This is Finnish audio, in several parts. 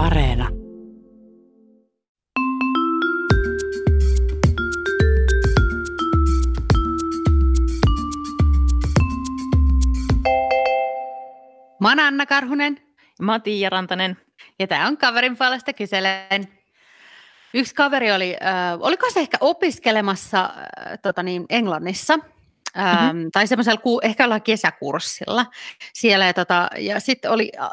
Areena. Mä oon Anna Karhunen Mä oon Tiia Rantanen. ja tämä on kaverin puolesta kyselen. Yksi kaveri oli, äh, oliko se ehkä opiskelemassa äh, tota niin, Englannissa, mm-hmm. tai semmoisella ehkä ollaan kesäkurssilla siellä. Ja, tota, ja sitten oli äh,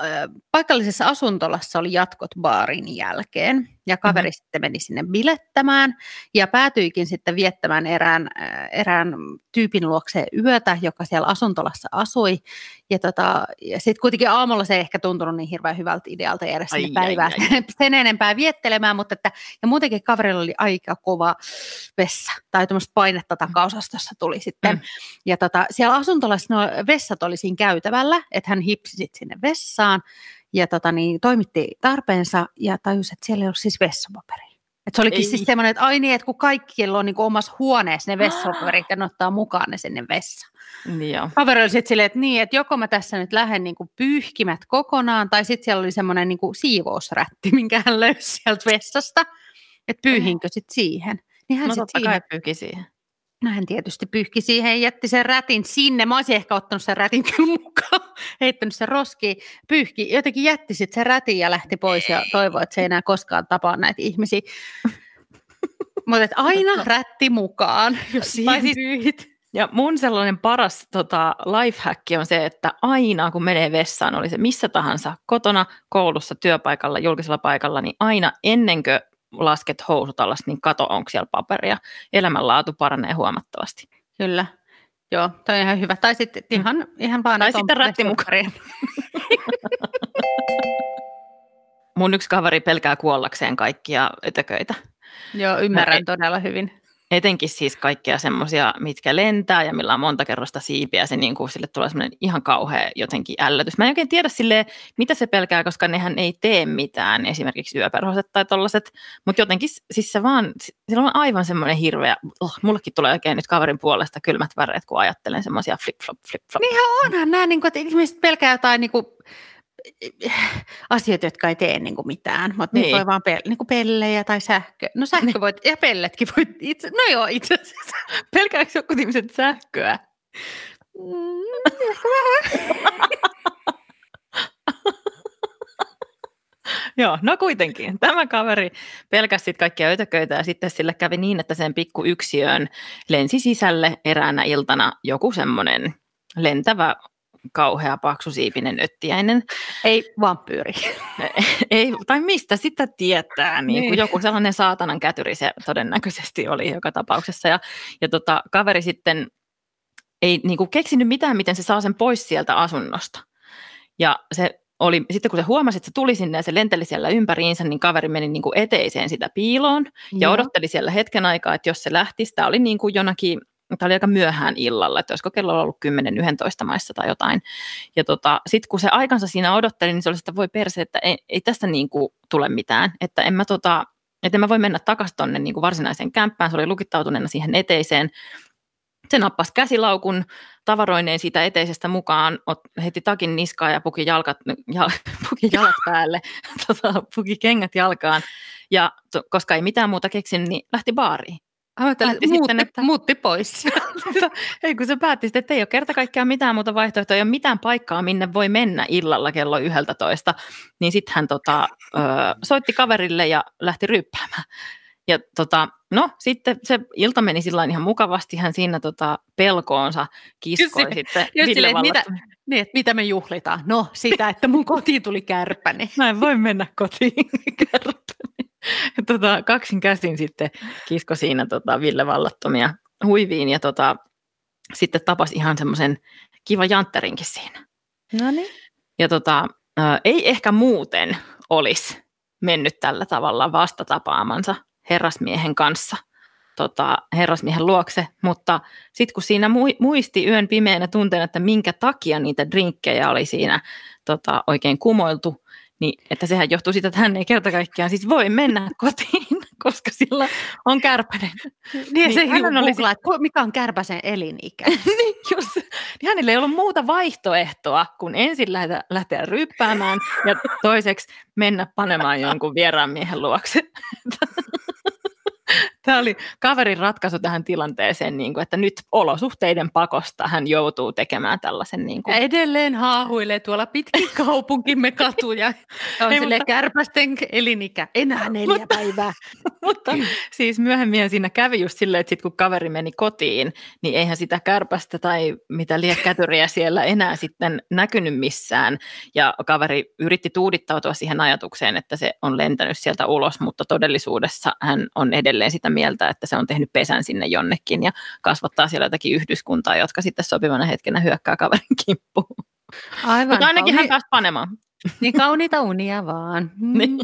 paikallisessa asuntolassa oli jatkot baarin jälkeen. Ja kaveri mm-hmm. sitten meni sinne bilettämään ja päätyikin sitten viettämään erään, äh, erään tyypin luokse yötä, joka siellä asuntolassa asui. Ja, tota, ja sitten kuitenkin aamulla se ei ehkä tuntunut niin hirveän hyvältä idealta jäädä sinne Ai, ai, ai. sen enempää viettelemään, mutta että, ja muutenkin kaverilla oli aika kova vessa, tai tämmöistä painetta takaosastossa tuli sitten. Mm. Mm. Ja tota, siellä asuntolassa no, vessat oli siinä käytävällä, että hän hipsi sit sinne vessaan, ja tota, niin, toimitti tarpeensa, ja tajusi, että siellä ei ollut siis vessapaperia. Et se olikin Ei. siis semmoinen, että ai niin, että kun kaikilla on niin omassa huoneessa ne vessapaperit, ja ne ottaa mukaan ne sinne vessaan. Niin joo. Kaveri oli sitten silleen, että niin, että joko mä tässä nyt lähden niin kuin pyyhkimät kokonaan, tai sitten siellä oli semmoinen niin kuin siivousrätti, minkä hän löysi sieltä vessasta, että pyyhinkö sitten siihen. Niin hän No sitten totta siihen, kai pyyki siihen. No hän tietysti pyyhki siihen ja jätti sen rätin sinne. Mä olisin ehkä ottanut sen rätin kyllä mukaan, heittänyt sen roskiin, pyyhki, jotenkin jätti sitten sen rätin ja lähti pois ja toivoi, että se ei enää koskaan tapaa näitä ihmisiä. Mutta aina rätti mukaan, jos siihen siis- pyyhit. Ja mun sellainen paras tota, lifehack on se, että aina kun menee vessaan, oli se missä tahansa, kotona, koulussa, työpaikalla, julkisella paikalla, niin aina ennen kuin lasket housut alas, niin kato, onko siellä paperia. Elämänlaatu paranee huomattavasti. Kyllä. Joo, toi on ihan hyvä. Tai sitten ihan, ihan vaan... Tai sitten vessapaperia. Mun yksi kaveri pelkää kuollakseen kaikkia ötököitä. Joo, ymmärrän ei- todella hyvin. Etenkin siis kaikkia semmoisia, mitkä lentää ja millä on monta kerrosta siipiä. Se niin kuin, sille tulee semmoinen ihan kauhea jotenkin ällötys. Mä en oikein tiedä silleen, mitä se pelkää, koska nehän ei tee mitään, esimerkiksi yöperhoset tai tollaset. Mutta jotenkin siis se vaan, sillä on aivan semmoinen hirveä, oh, mullekin tulee oikein nyt kaverin puolesta kylmät väreet, kun ajattelen semmoisia flip-flop, flip-flop. Niin onhan nämä, niin kuin, että ihmiset pelkää jotain niin kuin, asioita, jotka ei tee niin kuin mitään, mutta niin. Voi vaan pel- niin kuin pellejä tai sähkö. No sähkö Niin. voit, ja pelletkin voit itse, no joo itse asiassa. Pelkääkö joku ihmiset sähköä? Mm, ehkä vähän. Joo, no kuitenkin. Tämä kaveri pelkäsi sit kaikkia ötököitä ja sitten sille kävi niin, että sen pikku yksiöön lensi sisälle eräänä iltana joku semmoinen lentävä kauhea paksusiipinen öttiäinen. Ei vampyyri. Ei, tai mistä sitä tietää, niin, niin. Joku sellainen saatanan kätyri se todennäköisesti oli joka tapauksessa. Ja, ja tota, kaveri sitten ei niin kuin keksinyt mitään, miten se saa sen pois sieltä asunnosta. Ja se oli, sitten kun se huomasi, että se tuli sinne ja se lenteli siellä ympäriinsä, niin kaveri meni niin kuin eteiseen sitä piiloon ja Joo. odotteli siellä hetken aikaa, että jos se lähtisi, tämä oli niin kuin jonakin, tämä oli aika myöhään illalla, että olisiko kello ollut 10-11 maissa tai jotain. Ja tota, sitten kun se aikansa siinä odotteli, niin se oli sitä voi perse, että ei, ei tästä niin kuin tule mitään, että en mä tota, että mä voi mennä takaisin tuonne niin varsinaiseen kämppään, se oli lukittautuneena siihen eteiseen. Se nappasi käsilaukun tavaroineen siitä eteisestä mukaan, ot- heti takin niskaan ja puki, jalkat, ja, puki jalat päälle, tota, puki kengät jalkaan. Ja to, koska ei mitään muuta keksinyt, niin lähti baariin. Ajattelin, muutti, sitten, että- muutti pois. ei kun se päätti sitten, että ei ole kerta kaikkiaan mitään muuta vaihtoehtoa, ei ole mitään paikkaa, minne voi mennä illalla kello 11, niin sitten hän tota, ö, soitti kaverille ja lähti ryppäämään. Ja tota, no sitten se ilta meni sillä ihan mukavasti, hän siinä tota, pelkoonsa kiskoi Just sitten just Ville että mitä- niin, että mitä me juhlitaan? No sitä, että mun kotiin tuli kärpäni. Mä en voi mennä kotiin kärpäni. Tota, kaksin käsin sitten kisko siinä tota, Ville Vallattomia huiviin ja tota, sitten tapasi ihan semmoisen kiva jantterinkin siinä. No niin. Ja tota, ei ehkä muuten olisi mennyt tällä tavalla vastatapaamansa herrasmiehen kanssa tota, herrasmiehen luokse, mutta sitten kun siinä mui- muisti yön pimeänä tunteen, että minkä takia niitä drinkkejä oli siinä tota, oikein kumoiltu, niin että sehän johtuu siitä, että hän ei kerta kaikkiaan siis voi mennä kotiin, koska sillä on kärpänen. Niin, niin se hän oli googlaa, että mikä on kärpäsen elinikä. niin, just, niin hänellä ei ollut muuta vaihtoehtoa kuin ensin lähteä, lähteä ryppäämään ja toiseksi mennä panemaan jonkun vieraan miehen luokse. Tämä oli kaverin ratkaisu tähän tilanteeseen, niin kuin, että nyt olosuhteiden pakosta hän joutuu tekemään tällaisen. Niin kuin... Ja edelleen haahuilee tuolla pitkin kaupunkimme katuja. On Ei, mutta... kärpästen elinikä, enää neljä päivää. mutta siis myöhemmin siinä kävi just silleen, että sit kun kaveri meni kotiin, niin eihän sitä kärpästä tai mitä liekkätyriä siellä enää sitten näkynyt missään. Ja kaveri yritti tuudittautua siihen ajatukseen, että se on lentänyt sieltä ulos, mutta todellisuudessa hän on edelleen sitä mieltä, että se on tehnyt pesän sinne jonnekin ja kasvattaa siellä jotakin yhdyskuntaa, jotka sitten sopivana hetkenä hyökkää kaverin kimppuun. Aivan. Mutta ainakin kauni... hän pääsi panemaan. Niin kauniita unia vaan. Niin.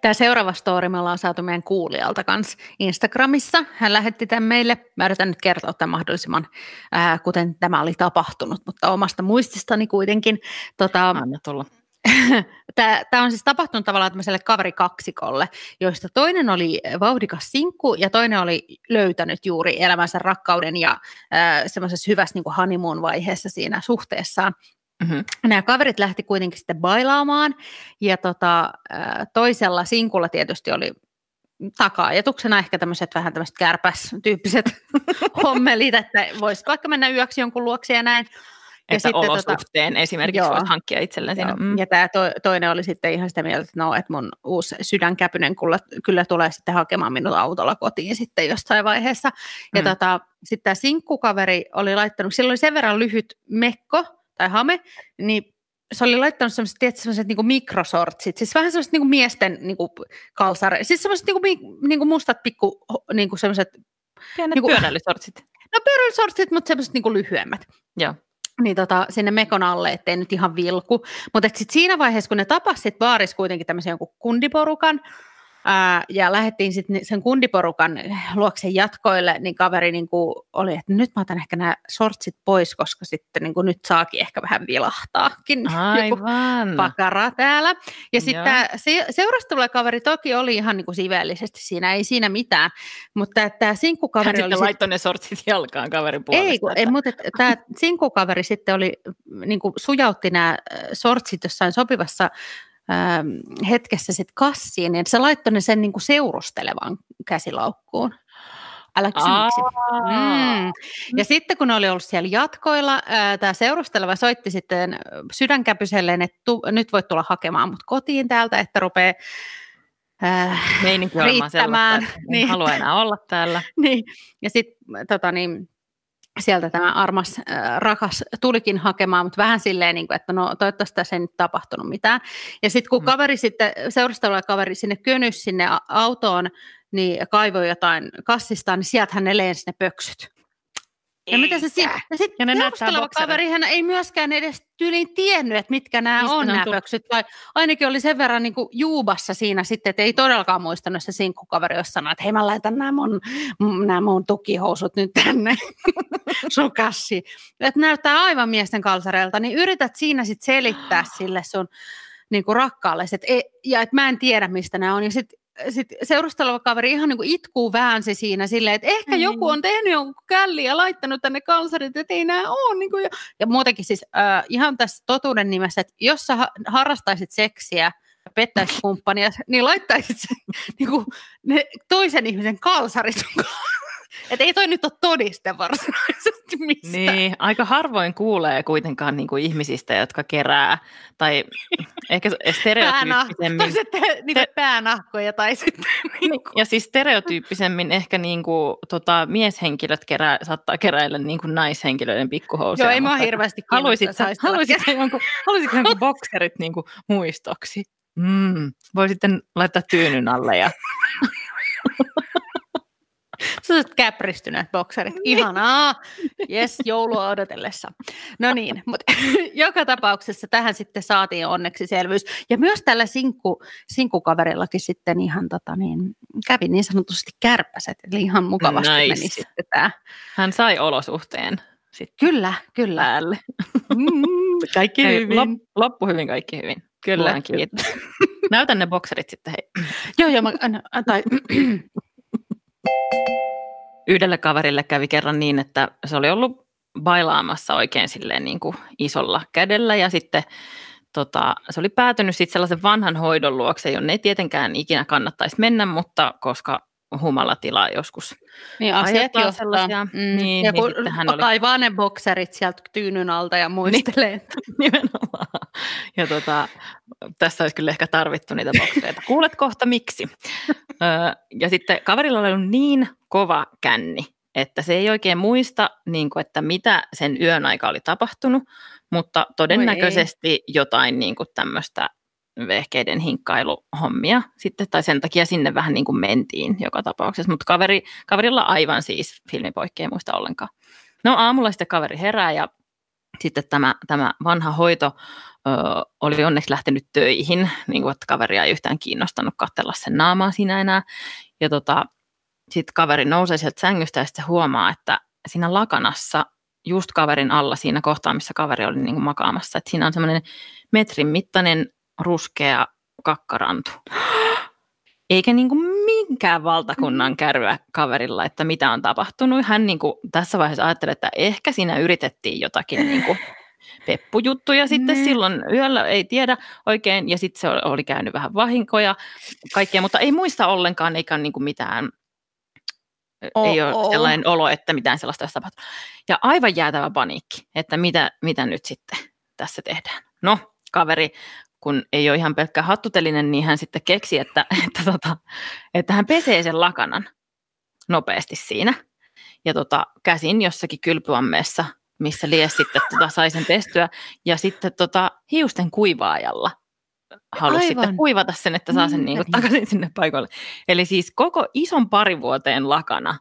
Tämä seuraava story me ollaan saatu meidän kuulijalta kanssa Instagramissa. Hän lähetti tämän meille. Mä yritän nyt kertoa tämän mahdollisimman, ää, kuten tämä oli tapahtunut, mutta omasta muististani kuitenkin. Tota, Anna tulla. Tämä on siis tapahtunut tavallaan tämmöiselle kaverikaksikolle, joista toinen oli vauhdikas sinkku ja toinen oli löytänyt juuri elämänsä rakkauden ja äh, semmoisessa hyvässä niin honeymoon vaiheessa siinä suhteessaan. Mm-hmm. Nämä kaverit lähti kuitenkin sitten bailaamaan ja tota, äh, toisella sinkulla tietysti oli taka-ajatuksena ehkä tämmöiset vähän tämmöiset kärpäs-tyyppiset hommelit, että voisi vaikka mennä yöksi jonkun luokse ja näin. Ja että sitten, tota olosuhteen tota, esimerkiksi joo, voisi hankkia itselleen siinä. Mm. Ja tämä to, toinen oli sitten ihan sitä mieltä, että no, että mun uusi sydänkäpynen kyllä, kyllä tulee sitten hakemaan minut autolla kotiin sitten jossain vaiheessa. Ja mm. tota, sitten tämä sinkkukaveri oli laittanut, silloin oli sen verran lyhyt mekko tai hame, niin se oli laittanut sellaiset, tietysti, sellaiset niin mikrosortsit, siis vähän sellaiset niin miesten niin kalsare, siis sellaiset niin niin mustat pikku niin sellaiset Pienet niin kuin, pyörällisortsit. No pyörällisortsit, mutta sellaiset niin lyhyemmät. Joo niin tota, sinne mekon alle, ettei nyt ihan vilku. Mutta sitten siinä vaiheessa, kun ne tapasivat baarissa kuitenkin tämmöisen jonkun kundiporukan, Ää, ja lähdettiin sitten sen kundiporukan luoksen jatkoille, niin kaveri niin kuin oli, että nyt mä otan ehkä nämä sortsit pois, koska sitten niin kuin nyt saakin ehkä vähän vilahtaakin Aivan. pakara täällä. Ja sitten se, kaveri toki oli ihan niin kuin siveellisesti siinä, ei siinä mitään, mutta tämä sinkkukaveri Hän oli... Hän laittoi ne sortsit jalkaan kaverin puolesta. Ei, ei mutta tämä sinkkukaveri sitten oli, niin kuin sujautti nämä sortsit jossain sopivassa hetkessä sit kassiin, niin se laittoi ne sen niinku seurustelevan käsilaukkuun. Älä kysy miksi. Mm. Ja sitten kun ne oli ollut siellä jatkoilla, tämä seurusteleva soitti sitten sydänkäpyselleen, että tu, nyt voit tulla hakemaan mut kotiin täältä, että rupeaa äh, riittämään. Niin. halua enää olla täällä. niin. Ja sitten tota niin, sieltä tämä armas, äh, rakas tulikin hakemaan, mutta vähän silleen, niin kuin, että no toivottavasti tässä ei nyt tapahtunut mitään. Ja sitten kun mm. kaveri sitten, seurustella kaveri sinne könys sinne autoon, niin kaivoi jotain kassistaan, niin sieltähän ne lensi ne pöksyt. Ja mitä se siinä? Ja sitten seurusteleva kaveri hän ei myöskään edes tyyliin tiennyt, että mitkä nämä Mistä on nämä tullut? pöksyt. Tai ainakin oli sen verran niin kuin juubassa siinä sitten, että ei todellakaan muistanut se sinkkukaveri, jos sanoi, että hei mä laitan nämä mun, nämä mun tukihousut nyt tänne sun kassi. Että näyttää aivan miesten kalsareilta, niin yrität siinä sitten selittää sille sun niin kuin rakkaalle, että e, ja että mä en tiedä, mistä nämä on. Ja sitten sit seurusteleva kaveri ihan niin kuin itkuu väänsi siinä silleen, että ehkä mm. joku on tehnyt jonkun källi ja laittanut tänne kalsarit, että ei nämä ole. Niin kuin, ja, ja muutenkin siis äh, ihan tässä totuuden nimessä, että jos sä harrastaisit seksiä ja pettäisit kumppania, niin laittaisit sen, niin kuin, ne toisen ihmisen kalsarit että ei toi nyt ole todiste varsinaisesti mistä. Niin, aika harvoin kuulee kuitenkaan niin kuin ihmisistä, jotka kerää, tai ehkä stereotyyppisemmin. sitten niitä te- päänahkoja tai sitten. Niin kuin. Ja siis stereotyyppisemmin ehkä niin kuin, tota, mieshenkilöt kerää, saattaa keräillä niin kuin naishenkilöiden pikkuhousuja. Joo, ei mua hirveästi haluaisitko, haluaisitko, jonkun, haluaisitko jonkun bokserit niin kuin muistoksi? Mm, voi sitten laittaa tyynyn alle ja Sellaiset käpristyneet bokserit. Niin. Ihanaa. Yes, joulua odotellessa. No niin, mutta joka tapauksessa tähän sitten saatiin onneksi selvyys. Ja myös tällä sinkku, sinkkukaverillakin sitten ihan tota niin, kävi niin sanotusti kärpäset. Eli ihan mukavasti nice. meni sitten tämä. Hän sai olosuhteen sitten Kyllä, kyllä. Päälle. Mm, kaikki Hei, hyvin. Lop, loppu hyvin, kaikki hyvin. Kyllä. Näytän ne bokserit sitten, hei. Joo, joo, mä, tai... Yhdelle kaverille kävi kerran niin, että se oli ollut bailaamassa oikein silleen niin kuin isolla kädellä ja sitten tota, se oli päätynyt sitten sellaisen vanhan hoidon luokse, jonne ei tietenkään ikinä kannattaisi mennä, mutta koska humalatila joskus niin, asiat sellaisia. Mm. Niin, ja niin kun niin hän oli... kaivaa ne bokserit sieltä tyynyn alta ja muistelee. Niin, nimenomaan. Ja tota, tässä olisi kyllä ehkä tarvittu niitä boksereita. Kuulet kohta miksi. ja sitten kaverilla oli ollut niin kova känni, että se ei oikein muista, niin kuin, että mitä sen yön aika oli tapahtunut, mutta todennäköisesti jotain niin kuin tämmöistä vehkeiden hinkkailuhommia sitten, tai sen takia sinne vähän niin kuin mentiin joka tapauksessa, mutta kaveri, kaverilla aivan siis ei muista ollenkaan. No aamulla sitten kaveri herää ja sitten tämä, tämä vanha hoito ö, oli onneksi lähtenyt töihin, niin kuin, että kaveria ei yhtään kiinnostanut katsella sen naamaa siinä enää. Ja tota, sitten kaveri nousee sieltä sängystä ja sitten huomaa, että siinä lakanassa just kaverin alla siinä kohtaa, missä kaveri oli niin kuin makaamassa, että siinä on semmoinen metrin mittainen ruskea kakkarantu. Eikä niin kuin minkään valtakunnan kärryä kaverilla, että mitä on tapahtunut. Hän niin kuin tässä vaiheessa ajatteli, että ehkä siinä yritettiin jotakin niin kuin peppujuttuja sitten mm. silloin yöllä, ei tiedä oikein, ja sitten se oli käynyt vähän vahinkoja, kaikkea, mutta ei muista ollenkaan, eikä niin kuin mitään, oh, ei ole oh. sellainen olo, että mitään sellaista olisi tapahtunut. Ja aivan jäätävä paniikki, että mitä, mitä nyt sitten tässä tehdään. No, kaveri kun ei ole ihan pelkkä hattutelinen, niin hän sitten keksi, että, että, tota, että hän pesee sen lakanan nopeasti siinä. Ja tota, käsin jossakin kylpyammeessa, missä lies sitten tota, sai sen pestyä. Ja sitten tota, hiusten kuivaajalla halusi Aivan. sitten kuivata sen, että saa sen niin kuin, takaisin sinne paikalle. Eli siis koko ison parivuoteen lakana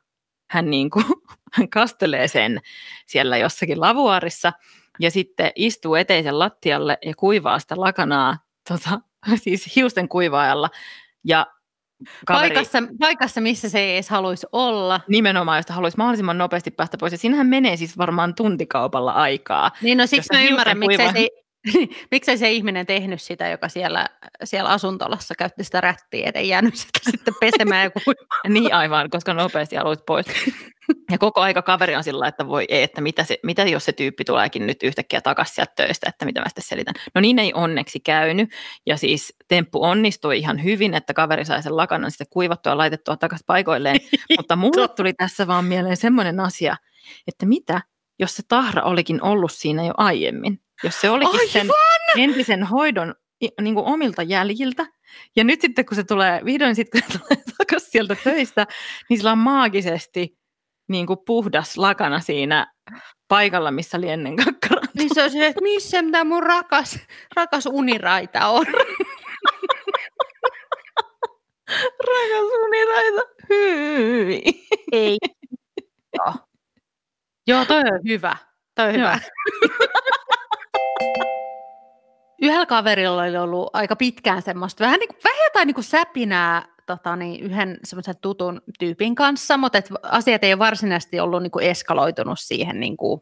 hän niin kuin, kastelee sen siellä jossakin lavuarissa – ja sitten istuu eteisen lattialle ja kuivaa sitä lakanaa tota, siis hiusten kuivaajalla. Ja kaveri, paikassa, paikassa, missä se ei edes haluaisi olla. Nimenomaan, josta haluaisi mahdollisimman nopeasti päästä pois. Ja siinähän menee siis varmaan tuntikaupalla aikaa. Niin, no siksi mä ymmärrän, miksei se, miksei se ihminen tehnyt sitä, joka siellä, siellä asuntolassa käytti sitä rättiä, ettei jäänyt sitä sitten pesemään ja Niin aivan, koska nopeasti haluaisi pois. Ja koko aika kaveri on sillä että voi ei, että mitä, se, mitä jos se tyyppi tuleekin nyt yhtäkkiä takaisin sieltä töistä, että mitä mä sitten selitän. No niin ei onneksi käynyt. Ja siis temppu onnistui ihan hyvin, että kaveri sai sen lakanan sitten kuivattua ja laitettua takaisin paikoilleen. Mutta mulle tuli tässä vaan mieleen semmoinen asia, että mitä, jos se tahra olikin ollut siinä jo aiemmin. Jos se olikin Aivan! sen entisen hoidon niin kuin omilta jäljiltä. Ja nyt sitten kun se tulee, vihdoin sitten kun se tulee takaisin sieltä töistä, niin sillä on maagisesti niin kuin puhdas lakana siinä paikalla, missä oli ennen kakkarantoa. Niin se on se, että missä tämä mun rakas, rakas uniraita on. rakas uniraita, hyi. Ei. Joo. Joo, toi on hyvä. Toi on hyvä. Yhdellä kaverilla oli ollut aika pitkään semmoista, vähän, niin kuin, vähän jotain niin kuin säpinää tota, niin yhden semmoisen tutun tyypin kanssa, mutta et asiat ei ole varsinaisesti ollut niin kuin eskaloitunut siihen niin kuin,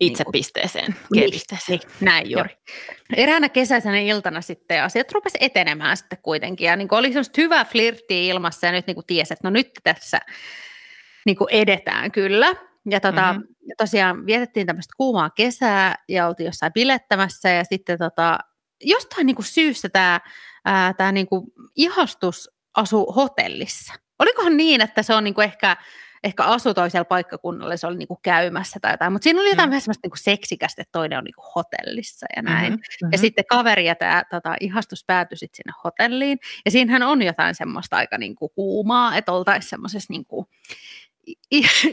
itsepisteeseen, niin, niin, näin juuri. Joo. Eräänä kesäisenä iltana sitten asiat rupesi etenemään sitten kuitenkin, ja niin kuin oli semmoista hyvää flirttiä ilmassa, ja nyt niin kuin tiesi, että no nyt tässä niin kuin edetään kyllä. Ja tota, mm-hmm. tosiaan vietettiin tämmöistä kuumaa kesää, ja oltiin jossain bilettämässä, ja sitten tota, jostain niin kuin syystä tämä ää, tämä niinku ihastus asu hotellissa. Olikohan niin, että se on niinku ehkä, ehkä asu toisella paikkakunnalla, se oli niinku käymässä tai jotain, mutta siinä oli jotain mm. vähän semmoista niinku seksikästä, että toinen on niinku hotellissa ja näin. Mm-hmm. Ja sitten kaveri ja tämä tota, ihastus päätyi sitten sinne hotelliin, ja siinähän on jotain semmoista aika niinku kuumaa, että oltaisiin semmoisessa niinku,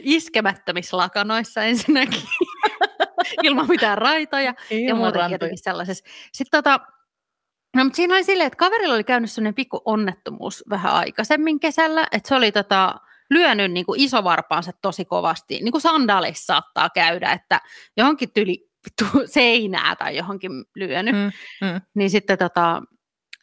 iskemättömissä lakanoissa ensinnäkin, ilman mitään raitoja Ilman ja muutenkin jotenkin sellaisessa. Sitten tota, No, mutta siinä oli silleen, että kaverilla oli käynyt sellainen pikku onnettomuus vähän aikaisemmin kesällä, että se oli tota, lyönyt niin kuin isovarpaansa tosi kovasti, niin kuin sandaalissa saattaa käydä, että johonkin tyli seinää tai johonkin lyönyt, mm, mm. niin sitten tota,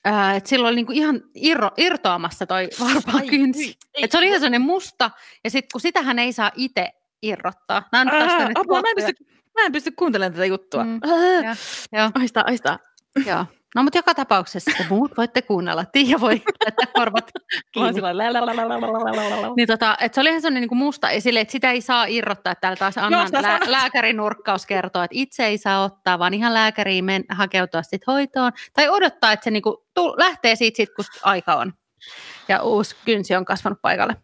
ää, että silloin oli niin kuin ihan irro, irtoamassa toi varpaan kynsi. Että se oli ihan sellainen musta, ja sitten kun sitähän ei saa itse irrottaa. Mä en, Ää, apua, mä en, pysty, mä en pysty kuuntelemaan tätä juttua. Mm, ja, ja. Aistaa, aistaa. Joo. No mutta joka tapauksessa te muut voitte kuunnella. Tiia voi laittaa korvat kiinni. Niin tota, et se oli ihan sellainen niin kuin musta esille, että sitä ei saa irrottaa. Että täällä taas Annan sä lää, lääkärin nurkkaus kertoo, että itse ei saa ottaa, vaan ihan lääkäriin men, hakeutua sit hoitoon. Tai odottaa, että se niin kuin, tuu, lähtee siitä sit, kun aika on. Ja uusi kynsi on kasvanut paikalle.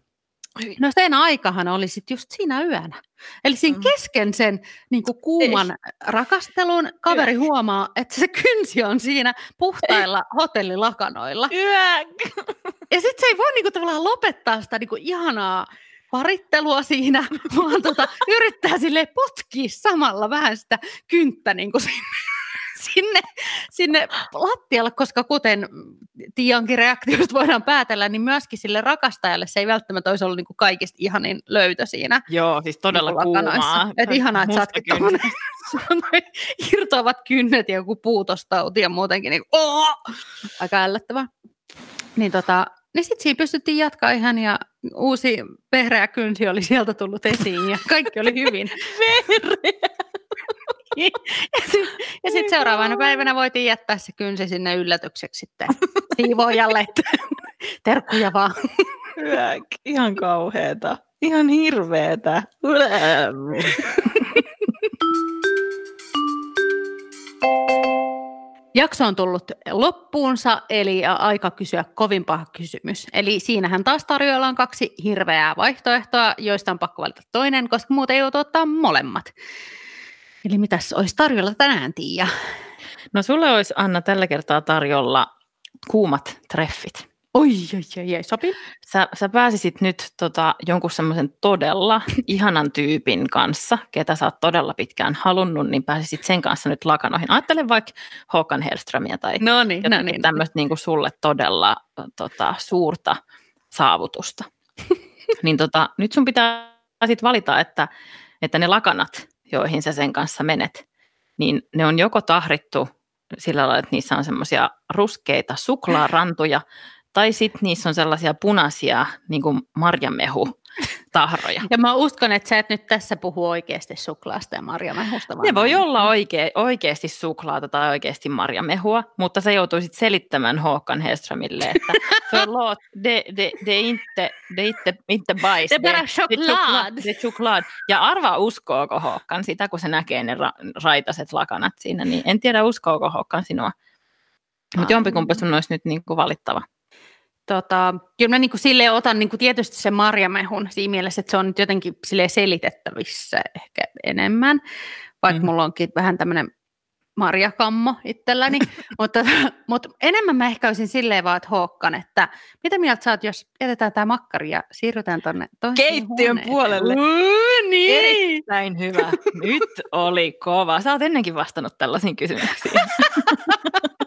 No sen aikahan oli sitten just siinä yönä. Eli siinä Mm. kesken sen niin kuin kuuman rakastelun kaveri huomaa, että se kynsi on siinä puhtailla hotellilakanoilla. Yök! Ja sitten se ei voi niinku tavallaan lopettaa sitä niinku ihanaa parittelua siinä, vaan tota, yrittää sille potkia samalla vähän sitä kynttä niinku sinne, sinne, sinne lattialle, koska kuten Tiankin reaktiosta voidaan päätellä, niin myöskin sille rakastajalle se ei välttämättä olisi ollut niinku kaikista ihanin löytö siinä. Joo, siis todella lakanoissa. kuumaa. Et ihanaa, että on noi irtoavat kynnet ja joku puutostauti ja muutenkin niin oh! aika ällöttävää. Niin, tota, niin sitten siinä pystyttiin jatkaa ihan ja uusi vehreä kynsi oli sieltä tullut esiin ja kaikki oli hyvin. ja sitten seuraavana päivänä voitiin jättää se kynsi sinne yllätykseksi sitten siivoojalle, että terkkuja vaan. Yök, ihan kauheeta. Ihan hirveetä. Jakso on tullut loppuunsa, eli aika kysyä kovin paha kysymys. Eli siinähän taas tarjoillaan kaksi hirveää vaihtoehtoa, joista on pakko valita toinen, koska muuten joutuu ottaa molemmat. Eli mitäs olisi tarjolla tänään, Tiia? No sulle olisi Anna tällä kertaa tarjolla kuumat treffit. Oi, oi, oi, oi, sopii. Sä, sä pääsisit nyt tota, jonkun semmoisen todella ihanan tyypin kanssa, ketä sä oot todella pitkään halunnut, niin pääsisit sen kanssa nyt lakanoihin. Ajattele vaikka Håkan Hellströmiä tai No niin, no niin. tämmöistä niin kuin sulle todella tota, suurta saavutusta. niin tota, nyt sun pitää sit valita, että, että ne lakanat, joihin sä sen kanssa menet, niin ne on joko tahrittu sillä lailla, että niissä on semmoisia ruskeita suklaarantuja, tai sitten niissä on sellaisia punaisia niin kuin marjamehu tahroja. Ja mä uskon, että sä et nyt tässä puhu oikeasti suklaasta ja marjamehusta. Ne voi olla oikee, oikeasti suklaata tai oikeasti marjamehua, mutta sä joutuisit selittämään Håkan Hellströmille, että förlåt, det, det, det är inte, det är inte, inte bajs. Det är bara choklad. Det är choklad. Ja arvaa uskooko Håkan sitä, kun se näkee ne ra, raitaset lakanat siinä, niin en tiedä uskooko Håkan sinua. Mutta Ai. jompikumpi sun olisi nyt niin kuin valittava. Tota, kyllä mä niin kuin silleen otan niin kuin tietysti sen marjamehun siinä mielessä, että se on nyt jotenkin silleen selitettävissä ehkä enemmän, vaikka mm. mulla onkin vähän tämmöinen marjakammo itselläni, mutta, mutta enemmän mä ehkä olisin silleen vaan, että Håkan, että mitä mieltä sä oot, jos jätetään tämä makkari ja siirrytään toiseen Keittiön huoneeseen? puolelle. Uh, niin. Näin hyvä. Nyt oli kova. Sä oot ennenkin vastannut tällaisiin kysymyksiin.